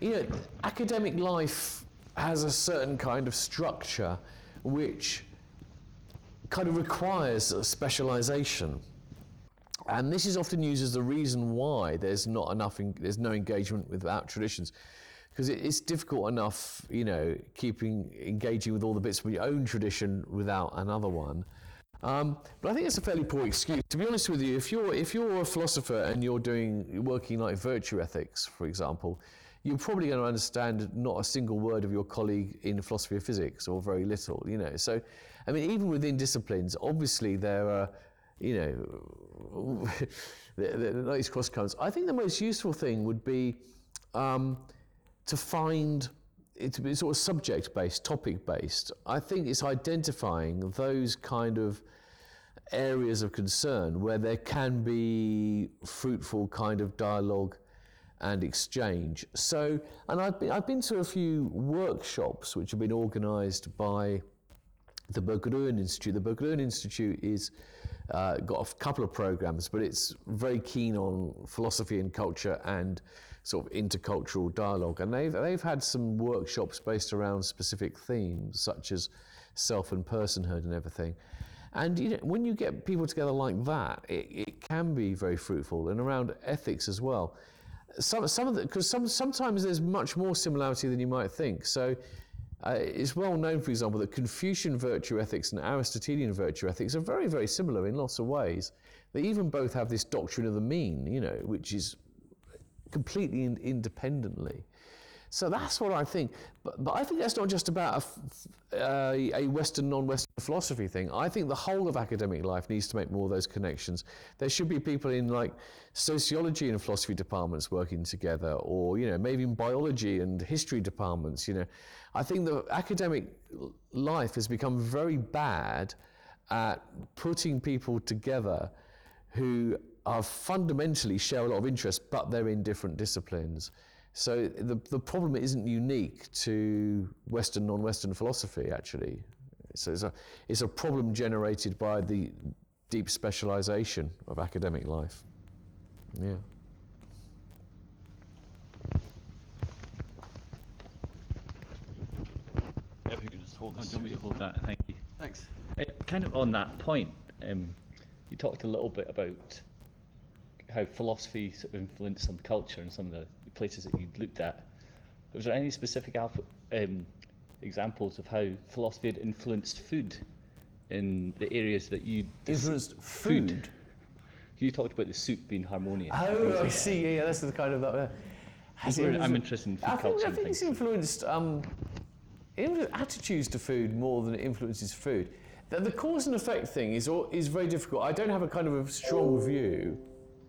Speaker 2: you know, academic life has a certain kind of structure which kind of requires a specialization. And this is often used as the reason why there's not enough, en- there's no engagement without traditions. Because it, it's difficult enough, you know, keeping, engaging with all the bits of your own tradition without another one. Um, but I think it's a fairly poor excuse. To be honest with you, if you're if you're a philosopher and you're doing working like virtue ethics, for example, you're probably going to understand not a single word of your colleague in philosophy of physics, or very little. You know, so I mean, even within disciplines, obviously there are, you know, there are these cross currents. I think the most useful thing would be um, to find it to be sort of subject based, topic based. I think it's identifying those kind of areas of concern where there can be fruitful kind of dialogue and exchange. So, and I've been, I've been to a few workshops which have been organised by the Berggruen Institute. The Berggruen Institute is uh, got a couple of programs, but it's very keen on philosophy and culture and sort of intercultural dialogue. And they've they've had some workshops based around specific themes such as self and personhood and everything. And you know, when you get people together like that, it, it can be very fruitful and around ethics as well. Some, some of the, because some, sometimes there's much more similarity than you might think. So uh, it's well known, for example, that Confucian virtue ethics and Aristotelian virtue ethics are very, very similar in lots of ways. They even both have this doctrine of the mean, you know, which is completely in, independently. So that's what I think. But, but I think that's not just about a uh, a Western, non Western philosophy thing. I think the whole of academic life needs to make more of those connections. There should be people in like sociology and philosophy departments working together, or, you know, maybe in biology and history departments. You know, I think the academic life has become very bad at putting people together who are fundamentally share a lot of interest, but they're in different disciplines. So the, the problem isn't unique to Western, non-Western philosophy, actually. So it's a, it's a problem generated by the deep specialization of academic life. Yeah.
Speaker 1: If you could just hold
Speaker 7: Oh, do you want me to hold that? Thank you.
Speaker 1: Thanks.
Speaker 7: Uh, kind of on that point, um, you talked a little bit about how philosophy sort of influenced some culture and some of the places that you looked at. Was there any specific alpha, um, examples of how philosophy had influenced food in the areas that you
Speaker 2: Influenced
Speaker 7: Food.
Speaker 2: food.
Speaker 7: You talked about the soup being harmonious.
Speaker 2: Oh, I see. Yeah, yeah, that's the kind of that. Uh, has it
Speaker 7: I'm interested in food
Speaker 2: I think,
Speaker 7: culture
Speaker 2: I think it's influenced um, influ- attitudes to food more than it influences food. The, the cause and effect thing is is very difficult. I don't have a kind of a strong view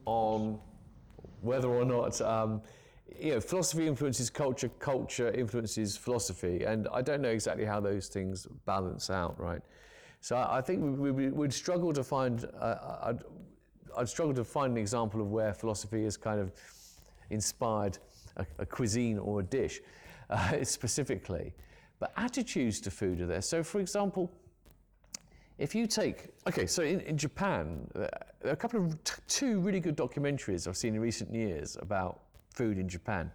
Speaker 2: on whether or not um, you know philosophy influences culture, culture influences philosophy, and I don't know exactly how those things balance out. Right. So I, think we, we, we'd struggle to find. Uh, I'd, I'd struggle to find an example of where philosophy has kind of inspired a, a cuisine or a dish uh, <laughs> specifically. But attitudes to food are there. So, for example, if you take, okay, so in, in Japan, uh, there are a couple of t- two really good documentaries I've seen in recent years about food in Japan.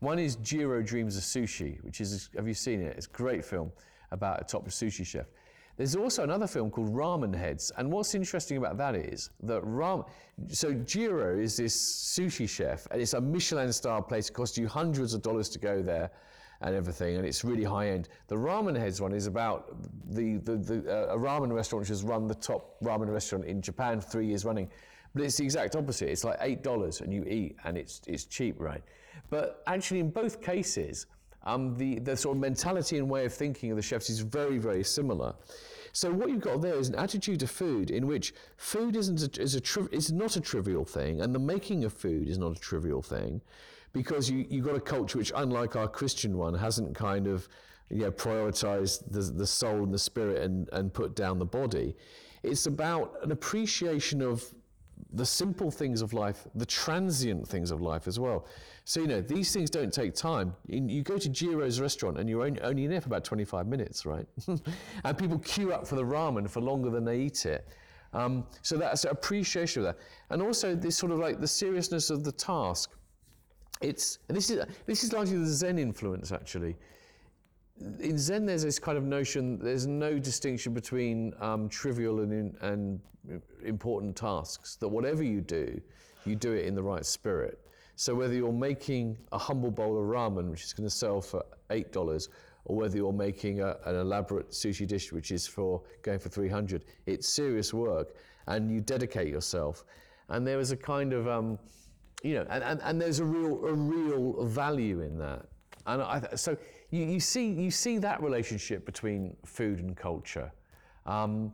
Speaker 2: One is Jiro Dreams of Sushi, which is, have you seen it? It's a great film about a top sushi chef. There's also another film called Ramen Heads, and what's interesting about that is that ramen. So Jiro is this sushi chef, and it's a Michelin-star place. It costs you hundreds of dollars to go there, and everything, and it's really high end. The Ramen Heads one is about the, the, the uh, a ramen restaurant which has run the top ramen restaurant in Japan three years running, but it's the exact opposite. It's like eight dollars, and you eat, and it's it's cheap, right? But actually, in both cases, um, the, the sort of mentality and way of thinking of the chefs is very, very similar. So what you've got there is an attitude to food in which food isn't a, is a tri- is not a trivial thing, and the making of food is not a trivial thing, because you you've got a culture which, unlike our Christian one, hasn't kind of know, prioritized the, the soul and the spirit and, and put down the body. It's about an appreciation of the simple things of life, the transient things of life as well. So, you know, these things don't take time. In, you go to Jiro's restaurant and you're only, only in there for about 25 minutes, right? <laughs> and people queue up for the ramen for longer than they eat it. Um, so that's appreciation of that. And also this sort of like the seriousness of the task. It's, and this is, this is largely the Zen influence actually in Zen, there's this kind of notion. There's no distinction between um, trivial and, and important tasks. That whatever you do, you do it in the right spirit. So whether you're making a humble bowl of ramen, which is going to sell for eight dollars, or whether you're making a, an elaborate sushi dish, which is for going for 300, it's serious work, and you dedicate yourself. And there is a kind of, um, you know, and, and, and there's a real a real value in that. And I, so you, you, see, you see that relationship between food and culture. Um,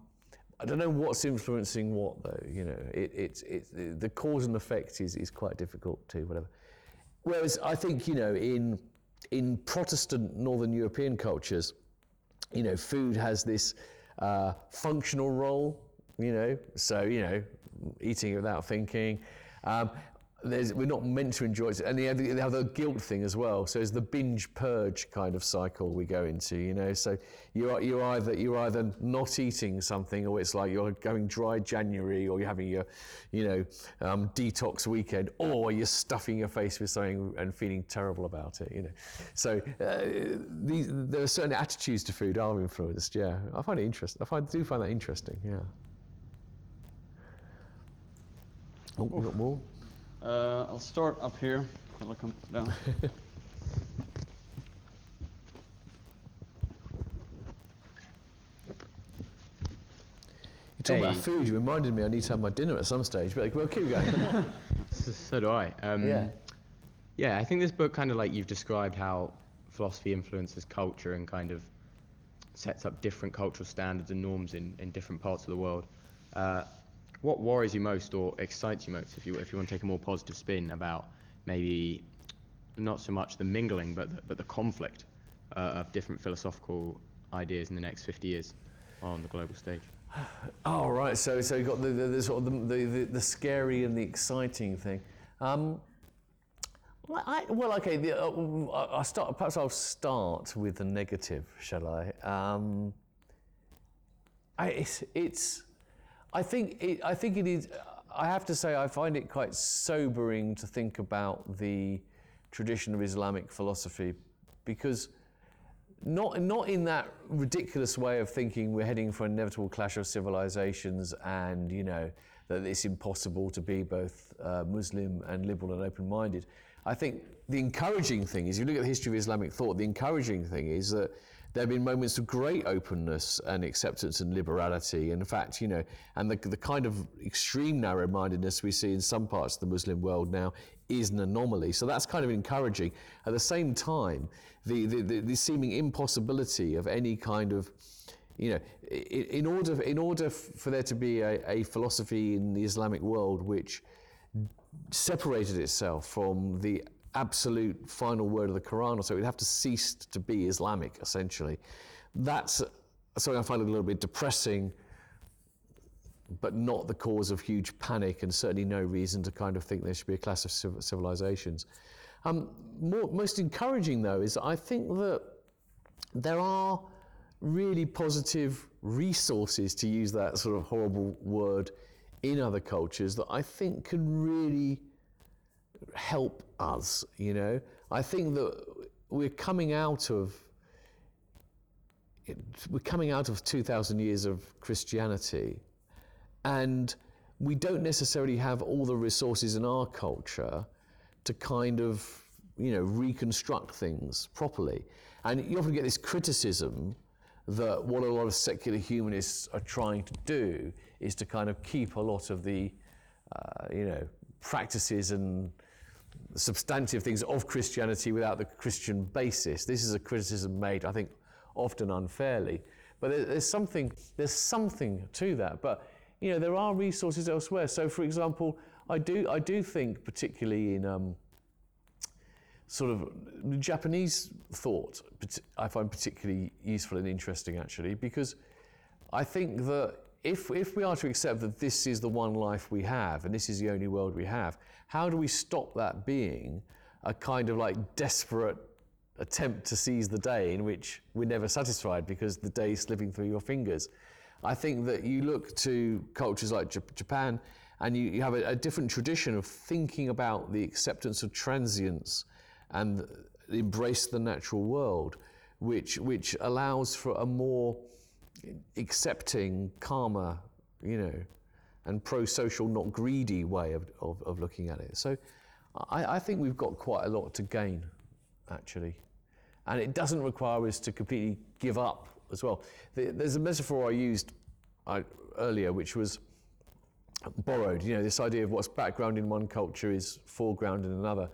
Speaker 2: I don't know what's influencing what, though. You know, it, it, the cause and effect is, is quite difficult to whatever. Whereas I think, you know, in, in Protestant Northern European cultures, you know, food has this uh, functional role, you know, so, you know, eating without thinking. Um, we're not meant to enjoy it. And they have the guilt thing as well. So it's the binge purge kind of cycle we go into, you know. So you're, you're, either, you're either not eating something or it's like you're going dry January or you're having your, you know, um, detox weekend or you're stuffing your face with something and feeling terrible about it, you know. So uh, these, there are certain attitudes to food are influenced, yeah. I find it interesting. I find, do find that interesting, yeah. Oh, we got more?
Speaker 1: Uh, I'll start up here. I'll come down. <laughs>
Speaker 2: you talk about food. You reminded me I need to have my dinner at some stage. But like, well, keep going. <laughs>
Speaker 8: So, so do I. Um,
Speaker 2: Yeah.
Speaker 8: Yeah, I think this book kind of like you've described how philosophy influences culture and kind of sets up different cultural standards and norms in, in different parts of the world. Uh, what worries you most or excites you most, if you if you want to take a more positive spin about maybe not so much the mingling, but the, but the conflict uh, of different philosophical ideas in the next 50 years on the global stage? <sighs>
Speaker 2: Oh, right. So, so you got the, the, the sort of the, the, the, scary and the exciting thing. Um, well, I, well, okay. The, uh, I- start. Perhaps I'll start with the negative, shall I? Um, I it's, it's. I think. It, I think it is. I have to say, I find it quite sobering to think about the tradition of Islamic philosophy, because not not in that ridiculous way of thinking we're heading for an inevitable clash of civilizations and you know that it's impossible to be both uh, Muslim and liberal and open-minded. I think the encouraging thing is, if you look at the history of Islamic thought. The encouraging thing is that there have been moments of great openness and acceptance and liberality. In fact, you know, and the, the kind of extreme narrow-mindedness we see in some parts of the Muslim world now is an anomaly. So that's kind of encouraging. At the same time, the, the, the, the seeming impossibility of any kind of you know, in order, in order for there to be a, a philosophy in the Islamic world which separated itself from the absolute final word of the Quran, or so it would have to cease to be Islamic, essentially. That's something I find a little bit depressing, but not the cause of huge panic, and certainly no reason to kind of think there should be a clash of civilizations. Um, more, most encouraging, though, is I think that there are really positive resources, to use that sort of horrible word, in other cultures that I think can really help us. You know, I think that we're coming out of we're coming out of 2,000 years of Christianity, and we don't necessarily have all the resources in our culture to kind of, you know, reconstruct things properly. And you often get this criticism that what a lot of secular humanists are trying to do is to kind of keep a lot of the, uh, you know, practices and substantive things of Christianity without the Christian basis. This is a criticism made, I think, often unfairly. But there's something there's something to that. But you know, there are resources elsewhere. So, for example, I do I do think, particularly in um, sort of Japanese thought, I find particularly useful and interesting actually, because I think that if, if we are to accept that this is the one life we have and this is the only world we have, how do we stop that being a kind of like desperate attempt to seize the day in which we're never satisfied because the day is slipping through your fingers? I think that you look to cultures like Jap- Japan and you, you have a, a different tradition of thinking about the acceptance of transience and embrace the natural world, which, which allows for a more accepting, calmer, you know, and pro-social, not greedy way of, of, of looking at it. So I, I think we've got quite a lot to gain, actually. And it doesn't require us to completely give up as well. The- There's a metaphor I used earlier, which was borrowed. You know, this idea of what's background in one culture is foreground in another.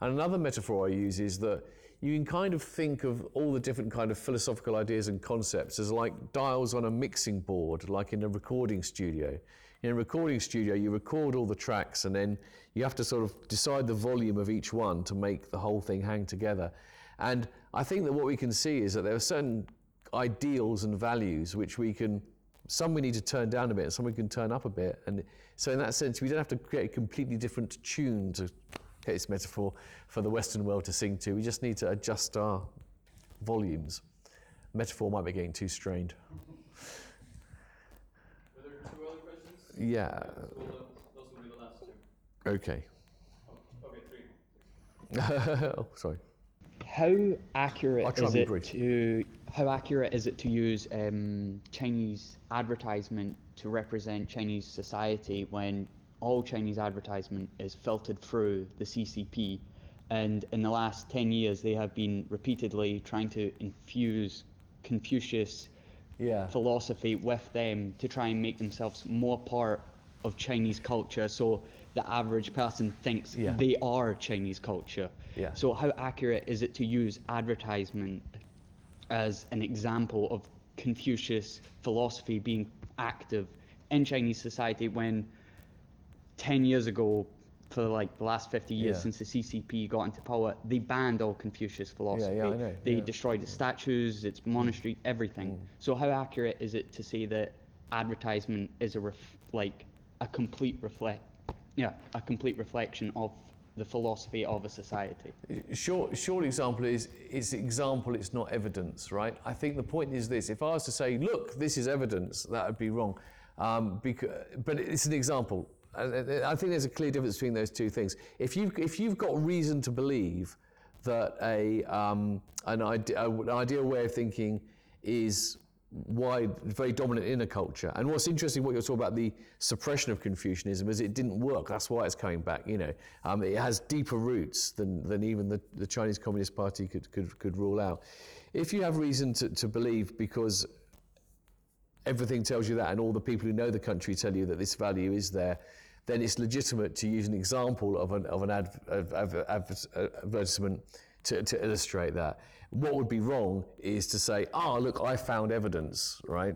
Speaker 2: And another metaphor I use is that you can kind of think of all the different kind of philosophical ideas and concepts as like dials on a mixing board, like in a recording studio. In a recording studio, you record all the tracks and then you have to sort of decide the volume of each one to make the whole thing hang together. And I think that what we can see is that there are certain ideals and values which we can some we need to turn down a bit, and some we can turn up a bit. And so, in that sense, we don't have to create a completely different tune to get this metaphor for the Western world to sing to. We just need to adjust our volumes. Metaphor might be getting too strained.
Speaker 1: Were there two other questions?
Speaker 2: Yeah.
Speaker 1: those will be the last two.
Speaker 2: Okay.
Speaker 1: Okay, three. <laughs>
Speaker 2: oh, sorry.
Speaker 9: How accurate is it to how accurate is it to use um, Chinese advertisement to represent Chinese society when all Chinese advertisement is filtered through the CCP, and in the last ten years they have been repeatedly trying to infuse Confucius
Speaker 2: Yeah.
Speaker 9: philosophy with them to try and make themselves more part of Chinese culture so the average person thinks
Speaker 2: Yeah.
Speaker 9: they are Chinese culture.
Speaker 2: Yeah.
Speaker 9: So how accurate is it to use advertisement as an example of Confucius philosophy being active in Chinese society when 10 years ago for like the last 50 years
Speaker 2: Yeah.
Speaker 9: since the CCP got into power, they banned all Confucius philosophy.
Speaker 2: yeah, yeah, I know,
Speaker 9: They
Speaker 2: yeah.
Speaker 9: destroyed its statues, its monastery, everything.
Speaker 2: Mm.
Speaker 9: So how accurate is it to say that advertisement is a ref- like a complete reflect, yeah, a complete reflection of the philosophy of a society?
Speaker 2: Short, short example is it's example, it's not evidence, right? I think the point is this: if I was to say, "Look, this is evidence," that would be wrong. Um, because, but it's an example. I, think there's a clear difference between those two things. If you've, if you've got reason to believe that a um, an, an ideal way of thinking is wide, very dominant in a culture. And what's interesting, what you're talking about, the suppression of Confucianism, is it didn't work. That's why it's coming back. You know, um, it has deeper roots than, than even the, the Chinese Communist Party could, could, could rule out. If you have reason to, to believe, because everything tells you that, and all the people who know the country tell you that this value is there, then it's legitimate to use an example of an, of an adv- of, of, adv- advertisement to, to illustrate that. What would be wrong is to say, ah, look, I found evidence, right?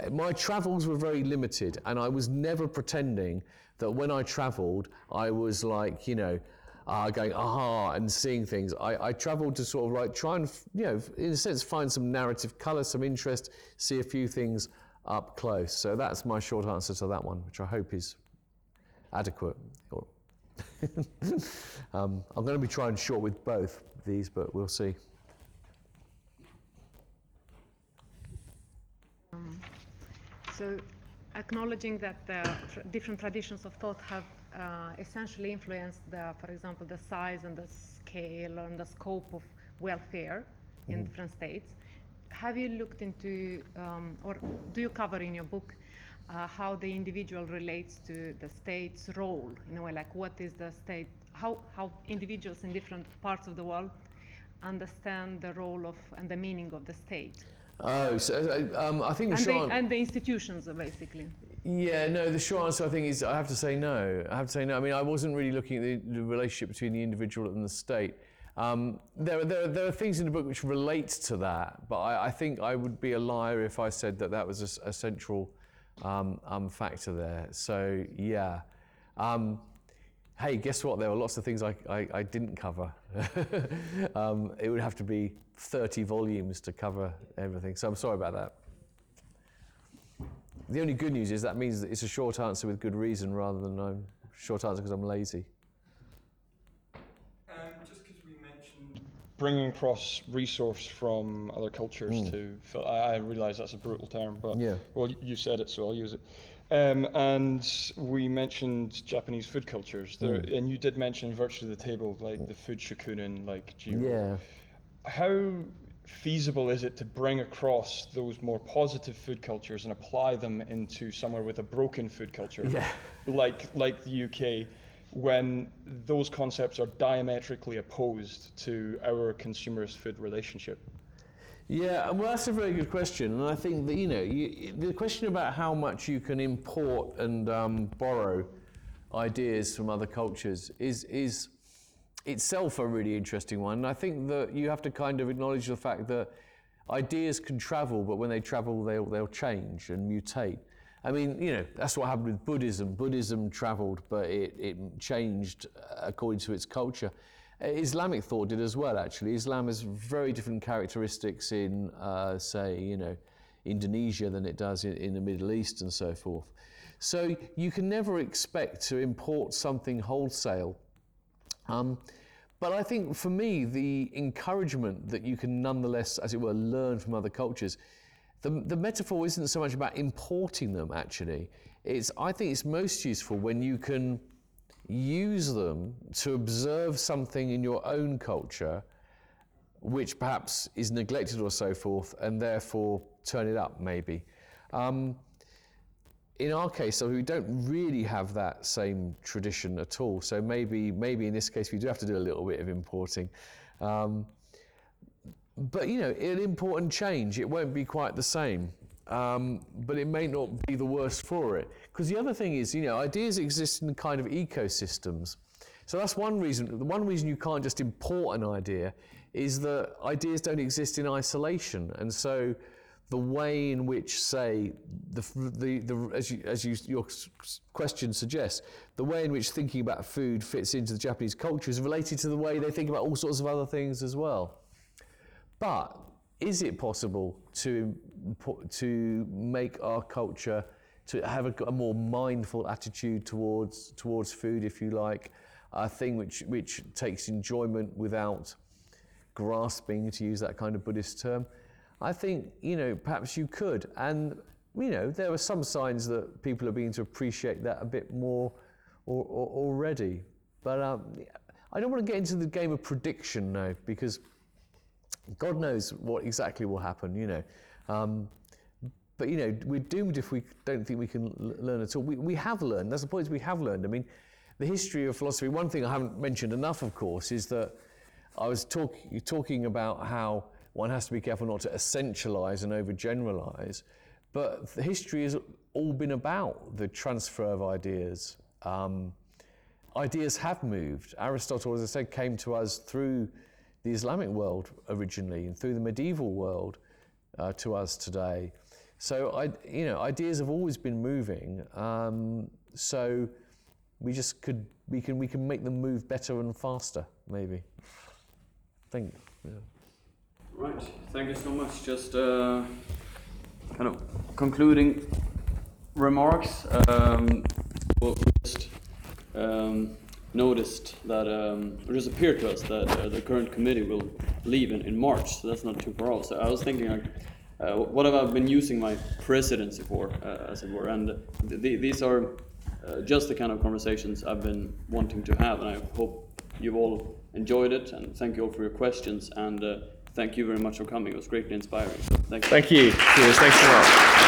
Speaker 2: Uh, My travels were very limited, and I was never pretending that when I travelled, I was like, you know, uh, going aha and seeing things. I, I travelled to sort of like try and, you know, in a sense, find some narrative colour, some interest, see a few things up close. So that's my short answer to that one, which I hope is adequate. <laughs> Um, I'm going to be trying short with both these, but we'll see.
Speaker 10: So, acknowledging that the tr- different traditions of thought have uh, essentially influenced the, for example, the size and the scale and the scope of welfare in different states, have you looked into, um, or do you cover in your book, uh, how the individual relates to the state's role in a way, like what is the state, how, how individuals in different parts of the world understand the role of and the meaning of the state
Speaker 2: Oh, so uh, um, I think the
Speaker 10: and
Speaker 2: short
Speaker 10: the, and the institutions basically.
Speaker 2: Yeah, no, the short answer I think is I have to say no. I have to say no. I mean, I wasn't really looking at the, the relationship between the individual and the state. Um, there, there, there are things in the book which relate to that, but I, I think I would be a liar if I said that that was a central um, um, factor there. So, yeah. Um, hey, guess what? There were lots of things I, I, I didn't cover. <laughs> um, it would have to be 30 volumes to cover everything, so I'm sorry about that. The only good news is that means that it's a short answer with good reason rather than a short answer because I'm lazy.
Speaker 11: Um, just because we mentioned bringing across resource from other cultures
Speaker 2: Mm.
Speaker 11: to, fill- I, I realise that's a brutal term, but
Speaker 2: Yeah.
Speaker 11: well, you said it, so I'll use it. Um, and we mentioned Japanese food cultures, there,
Speaker 2: Mm.
Speaker 11: and you did mention virtually the table, like the food shokunin, like Jiro.
Speaker 2: Yeah.
Speaker 11: How feasible is it to bring across those more positive food cultures and apply them into somewhere with a broken food culture,
Speaker 2: Yeah.
Speaker 11: like like the UK, when those concepts are diametrically opposed to our consumerist food relationship?
Speaker 2: Yeah, well, that's a very good question, and I think that you know you, the question about how much you can import and um, borrow ideas from other cultures is is itself a really interesting one. And I think that you have to kind of acknowledge the fact that ideas can travel, but when they travel, they'll they'll change and mutate. I mean, you know, that's what happened with Buddhism. Buddhism traveled, but it, it changed uh, according to its culture. Uh, Islamic thought did as well, actually. Islam has very different characteristics in, uh, say, you know, Indonesia than it does in, in the Middle East and so forth. So you can never expect to import something wholesale. Um, but I think for me, the encouragement that you can nonetheless, as it were, learn from other cultures, the, the metaphor isn't so much about importing them, actually. It's, I think it's most useful when you can use them to observe something in your own culture which perhaps is neglected or so forth, and therefore turn it up, maybe. Um, in our case, though, we don't really have that same tradition at all. So maybe, maybe in this case, we do have to do a little bit of importing. Um, but you know, an important change. It won't be quite the same, um, but it may not be the worse for it. Because the other thing is, you know, ideas exist in kind of ecosystems. So that's one reason. The one reason you can't just import an idea is that ideas don't exist in isolation, and so the way in which, say, the, the, the as, you, as you, your question suggests, the way in which thinking about food fits into the Japanese culture is related to the way they think about all sorts of other things as well. But is it possible to, to make our culture to have a, a more mindful attitude towards, towards food, if you like, a thing which, which takes enjoyment without grasping, to use that kind of Buddhist term? I think, you know, perhaps you could. And, you know, there are some signs that people are beginning to appreciate that a bit more or, or, already. But um, I don't want to get into the game of prediction now because God knows what exactly will happen, you know. Um, but, you know, we're doomed if we don't think we can l- learn at all. We, we have learned. That's the point is we have learned. I mean, the history of philosophy, one thing I haven't mentioned enough, of course, is that I was talk, talking about how one has to be careful not to essentialize and overgeneralize. But the history has all been about the transfer of ideas. Um, ideas have moved. Aristotle, as I said, came to us through the Islamic world originally and through the medieval world uh, to us today. So, I, you know, ideas have always been moving. Um, so we just could, we can, we can make them move better and faster, maybe. Think. Yeah.
Speaker 1: Right, thank you so much. Just uh, kind of concluding remarks. Um, we just um, noticed that, um, it just appeared to us that uh, the current committee will leave in, in March, so that's not too far off. So I was thinking, like, uh, what have I been using my presidency for, uh, as it were? And th- th- these are uh, just the kind of conversations I've been wanting to have, and I hope you've all enjoyed it. And thank you all for your questions. And uh, thank you very much for coming. It was greatly inspiring. So thank you.
Speaker 8: Thank you. Cheers. Thanks a lot.